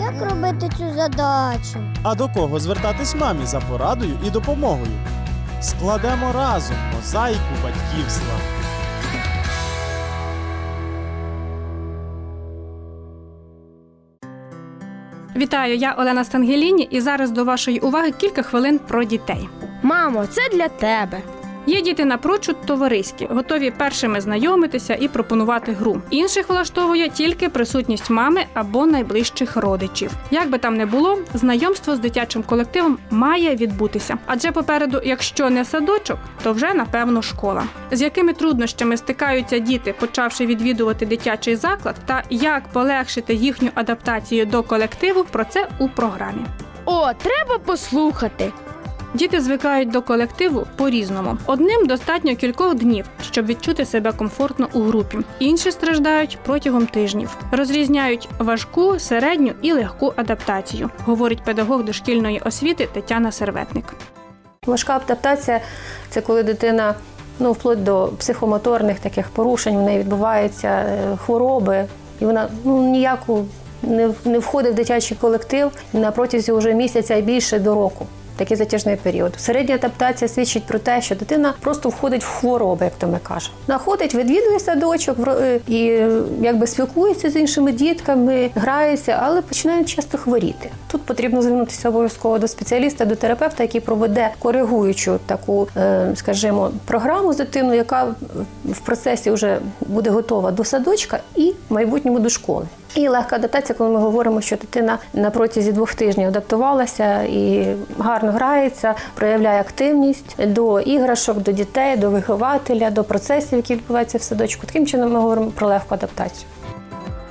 Як робити цю задачу? А до кого звертатись мамі за порадою і допомогою? Складемо разом мозаїку батьківства. Вітаю, я Олена Стангеліні, і зараз до вашої уваги кілька хвилин про дітей. Мамо, це для тебе. Є діти напрочуд товариські, готові першими знайомитися і пропонувати гру. Інших влаштовує тільки присутність мами або найближчих родичів. Як би там не було, знайомство з дитячим колективом має відбутися. Адже попереду, якщо не садочок, то вже напевно школа. З якими труднощами стикаються діти, почавши відвідувати дитячий заклад, та як полегшити їхню адаптацію до колективу, про це у програмі. О, треба послухати. Діти звикають до колективу по-різному. Одним достатньо кількох днів, щоб відчути себе комфортно у групі. Інші страждають протягом тижнів. Розрізняють важку, середню і легку адаптацію, говорить педагог дошкільної освіти Тетяна Серветник. Важка адаптація це коли дитина ну, вплоть до психомоторних таких порушень, в неї відбуваються е, хвороби, і вона ну, ніяку не, не входить в дитячий колектив на протязі вже місяця і більше до року. Такий затяжний період. Середня адаптація свідчить про те, що дитина просто входить в хвороби, як то ми кажемо. Находить, відвідує садочок е, і якби спілкується з іншими дітками, грається, але починає часто хворіти. Тут потрібно звернутися обов'язково до спеціаліста, до терапевта, який проведе коригуючу таку, е, скажімо, програму з дитиною, яка в процесі вже буде готова до садочка і в майбутньому до школи. І легка адаптація, коли ми говоримо, що дитина на протязі двох тижнів адаптувалася і гарно грається, проявляє активність до іграшок, до дітей, до вихователя, до процесів, які відбуваються в садочку. Таким чином ми говоримо про легку адаптацію.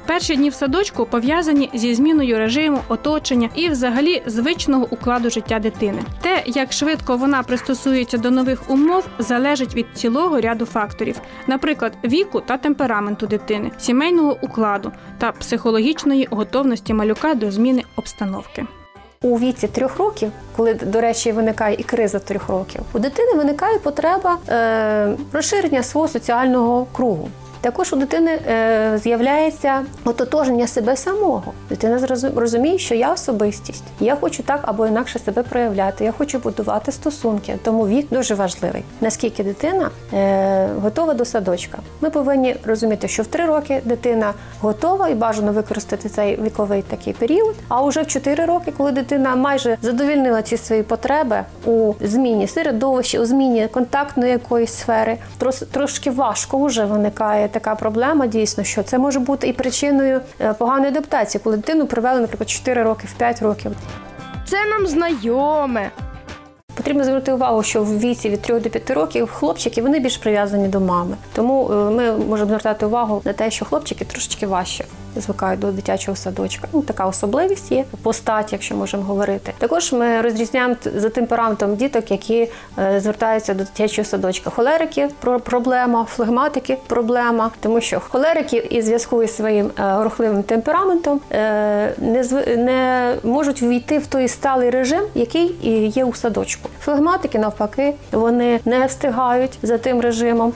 Перші дні в садочку пов'язані зі зміною режиму, оточення і, взагалі, звичного укладу життя дитини. Те, як швидко вона пристосується до нових умов, залежить від цілого ряду факторів, наприклад, віку та темпераменту дитини, сімейного укладу та психологічної готовності малюка до зміни обстановки. У віці трьох років, коли, до речі, виникає і криза трьох років, у дитини виникає потреба е, розширення свого соціального кругу. Також у дитини е, з'являється ототожнення себе самого. Дитина розуміє, що я особистість, я хочу так або інакше себе проявляти, я хочу будувати стосунки. Тому вік дуже важливий. Наскільки дитина е, готова до садочка. Ми повинні розуміти, що в три роки дитина готова і бажано використати цей віковий такий період. А уже в 4 роки, коли дитина майже задовільнила ці свої потреби у зміні середовища, у зміні контактної якоїсь сфери, трошки важко вже виникає така проблема. Дійсно, що це може бути і причиною е, поганої адаптації, коли дитину привели, наприклад, 4 роки, в 5 років. Це нам знайоме. Потрібно звернути увагу, що в віці від 3 до 5 років хлопчики вони більш прив'язані до мами. Тому е, ми можемо звертати увагу на те, що хлопчики трошечки важче звикають до дитячого садочка. Ну така особливість є постать, якщо можемо говорити. Також ми розрізняємо за темпераментом діток, які е, звертаються до дитячого садочка. Холерики про- проблема, флегматики проблема, тому що холерики і зв'язку із своїм е, рухливим темпераментом е, не не можуть ввійти в той сталий режим, який є у садочку. Флегматики навпаки, вони не встигають за тим режимом.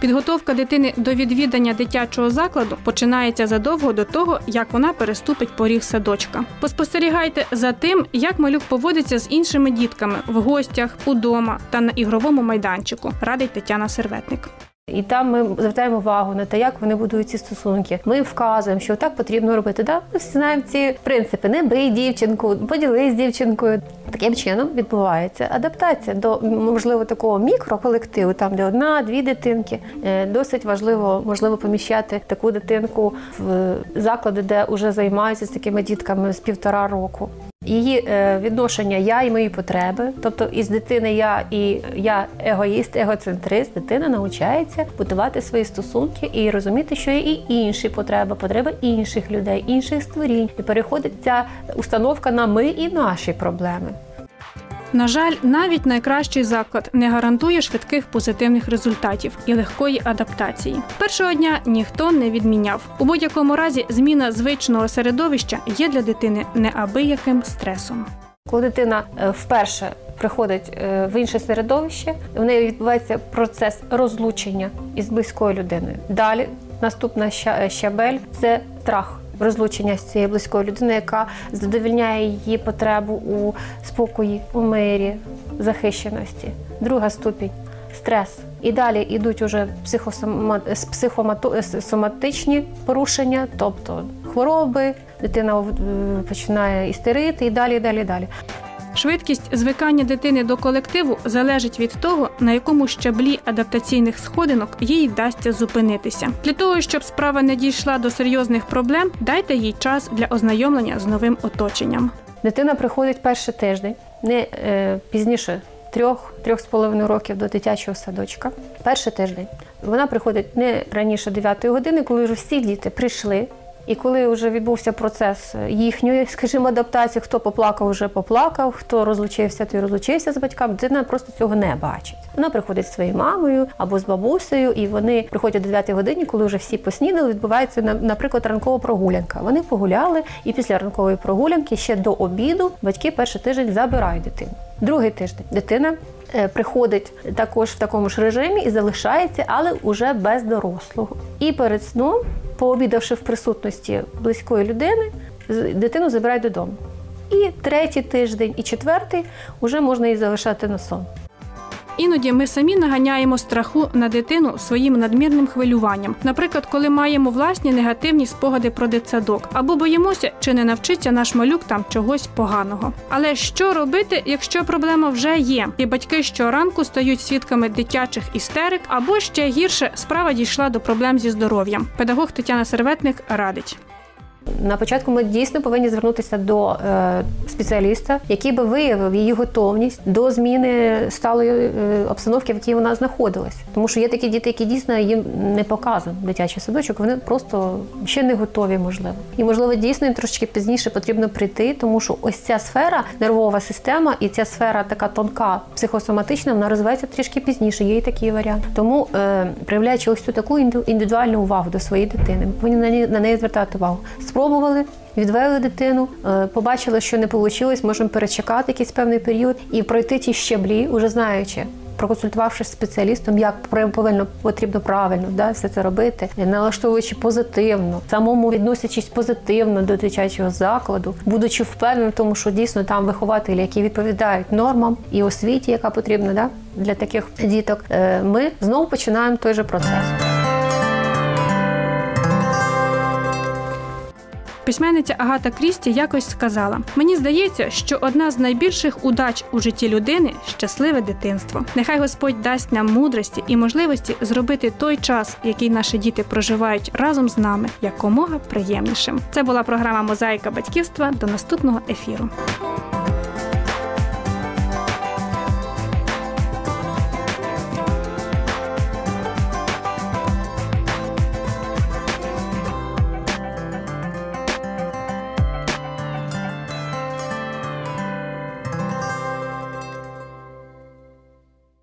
Підготовка дитини до відвідання дитячого закладу починається задовго до того, як вона переступить поріг садочка. Поспостерігайте за тим, як малюк поводиться з іншими дітками в гостях, удома та на ігровому майданчику, радить Тетяна Серветник. І там ми звертаємо увагу на те, як вони будують ці стосунки. Ми вказуємо, що так потрібно робити. Да? Ми всі знаємо ці принципи: не бий дівчинку, поділись з дівчинкою. Таким чином відбувається адаптація до можливо такого мікроколективу, там де одна-дві дитинки. Е, Досить важливо можливо поміщати таку дитинку в заклади, де вже займаються з такими дітками з півтора року. Її е, відношення я і мої потреби, тобто із дитини я і я егоїст, егоцентрист, дитина навчається будувати свої стосунки і розуміти, що є і інші потреби, потреби інших людей, інших створінь. І переходить ця установка на ми і наші проблеми. На жаль, навіть найкращий заклад не гарантує швидких позитивних результатів і легкої адаптації. Першого дня ніхто не відміняв. У будь-якому разі зміна звичного середовища є для дитини неабияким стресом. Коли дитина е, вперше приходить е, в інше середовище, в неї відбувається процес розлучення із близькою людиною. Далі наступна щабель це страх. Розлучення з цією близькою людиною, яка задовільняє її потребу у спокої, у мирі, захищеності. Друга ступінь стрес. І далі йдуть уже психосома... с- психомато... с- соматичні порушення, тобто хвороби, дитина починає істерити і далі, і далі, і далі. Швидкість звикання дитини до колективу залежить від того, на якому щаблі адаптаційних сходинок їй вдасться зупинитися. Для того щоб справа не дійшла до серйозних проблем, дайте їй час для ознайомлення з новим оточенням. Дитина приходить перший тиждень, не е, пізніше трьох, трьох з половиною років до дитячого садочка. Перший тиждень. Вона приходить не раніше 9 години, коли вже всі діти прийшли. І коли вже відбувся процес їхньої, скажімо, адаптації, хто поплакав, вже поплакав, хто розлучився, той розлучився з батьками, дитина просто цього не бачить. Вона приходить зі своєю мамою або з бабусею, і вони приходять до 9 години, коли вже всі поснідали, відбувається на- наприклад ранкова прогулянка. Вони погуляли, і після ранкової прогулянки ще до обіду батьки перший тиждень забирають дитину. Другий тиждень дитина е, приходить також в такому ж режимі і залишається, але уже без дорослого. І перед сном, пообідавши в присутності близької людини, дитину забирають додому. І третій тиждень, і четвертий вже можна її залишати на сон. Іноді ми самі наганяємо страху на дитину своїм надмірним хвилюванням. Наприклад, коли маємо власні негативні спогади про дитсадок, або боїмося, чи не навчиться наш малюк там чогось поганого. Але що робити, якщо проблема вже є, і батьки щоранку стають свідками дитячих істерик, або ще гірше справа дійшла до проблем зі здоров'ям. Педагог Тетяна Серветник радить. На початку ми дійсно повинні звернутися до е, спеціаліста, який би виявив її готовність до зміни сталої е, обстановки, в якій вона знаходилась. Тому що є такі діти, які дійсно їм не показан дитячий садочок, вони просто ще не готові, можливо. І можливо, дійсно їм трошки пізніше потрібно прийти, тому що ось ця сфера, нервова система, і ця сфера така тонка, психосоматична, вона розвивається трішки пізніше. Є і такий варіант. Тому, е, проявляючи ось цю таку інду- індивідуальну увагу до своєї дитини, ми повинні на на неї звертати увагу. Спробували. Відвели дитину, е, побачили, що не вийшло, можемо перечекати якийсь певний період і пройти ті щаблі, уже знаючи, проконсультувавшись спеціалістом, як повинно потрібно правильно да, все це робити, налаштовуючи позитивно, самому відносячись позитивно до дитячого закладу, будучи впевненим в тому, що дійсно там вихователі, які відповідають нормам і освіті, яка потрібна да, для таких діток, е, ми знову починаємо той же процес. Письменниця Агата Крісті якось сказала: Мені здається, що одна з найбільших удач у житті людини щасливе дитинство. Нехай Господь дасть нам мудрості і можливості зробити той час, який наші діти проживають разом з нами, якомога приємнішим. Це була програма Мозаїка батьківства. До наступного ефіру.